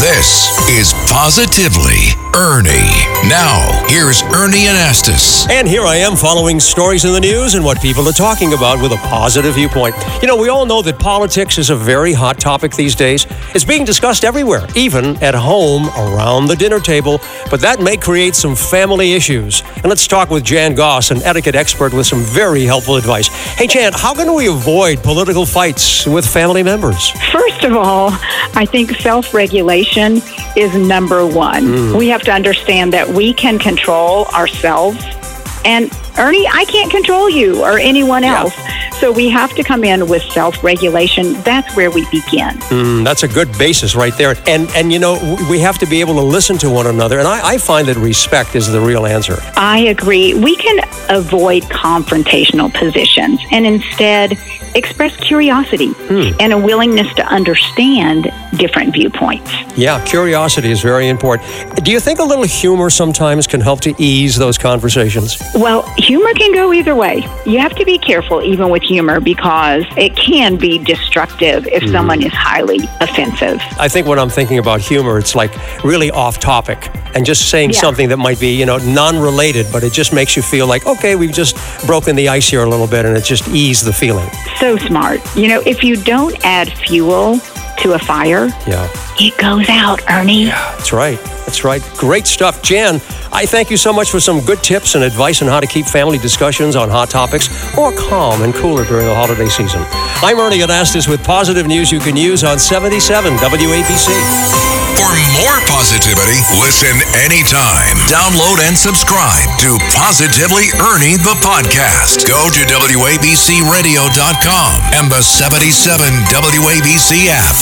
This is Positively Ernie. Now, here's Ernie Anastos. And here I am following stories in the news and what people are talking about with a positive viewpoint. You know, we all know that politics is a very hot topic these days. It's being discussed everywhere, even at home around the dinner table, but that may create some family issues. And let's talk with Jan Gross, an etiquette expert with some very helpful advice. Hey, Jan, how can we avoid political fights with family members? First of all, I think self regulation is number one. Mm. We have to understand that we can control ourselves. And Ernie, I can't control you or anyone Yeah. else. So we have to come in with self regulation. That's where we begin. Mm, that's a good basis right there. And and you know we have to be able to listen to one another. And I, I find that respect is the real answer. I agree. We can avoid confrontational positions and instead express curiosity and a willingness to understand different viewpoints. Yeah, curiosity is very important. Do you think a little humor sometimes can help to ease those conversations? Well, humor can go either way. You have to be careful even with humor because it can be destructive if hmm. someone is highly offensive. I think when I'm thinking about humor, it's like really off topic and just saying Yeah. something that might be, you know, non-related, but it just makes you feel like, okay, we've just broken the ice here a little bit and it just eased the feeling. So smart. You know, if you don't add fuel to a fire, Yeah. it goes out, Ernie. Yeah, That's right. That's right. Great stuff. Jan, I thank you so much for some good tips and advice on how to keep family discussions on hot topics more calm and cooler during the holiday season. I'm Ernie Anastos with positive news you can use on 77 WABC. For more positivity, listen anytime. Download and subscribe to Positively Ernie the podcast. Go to WABCRadio.com and the 77 WABC app.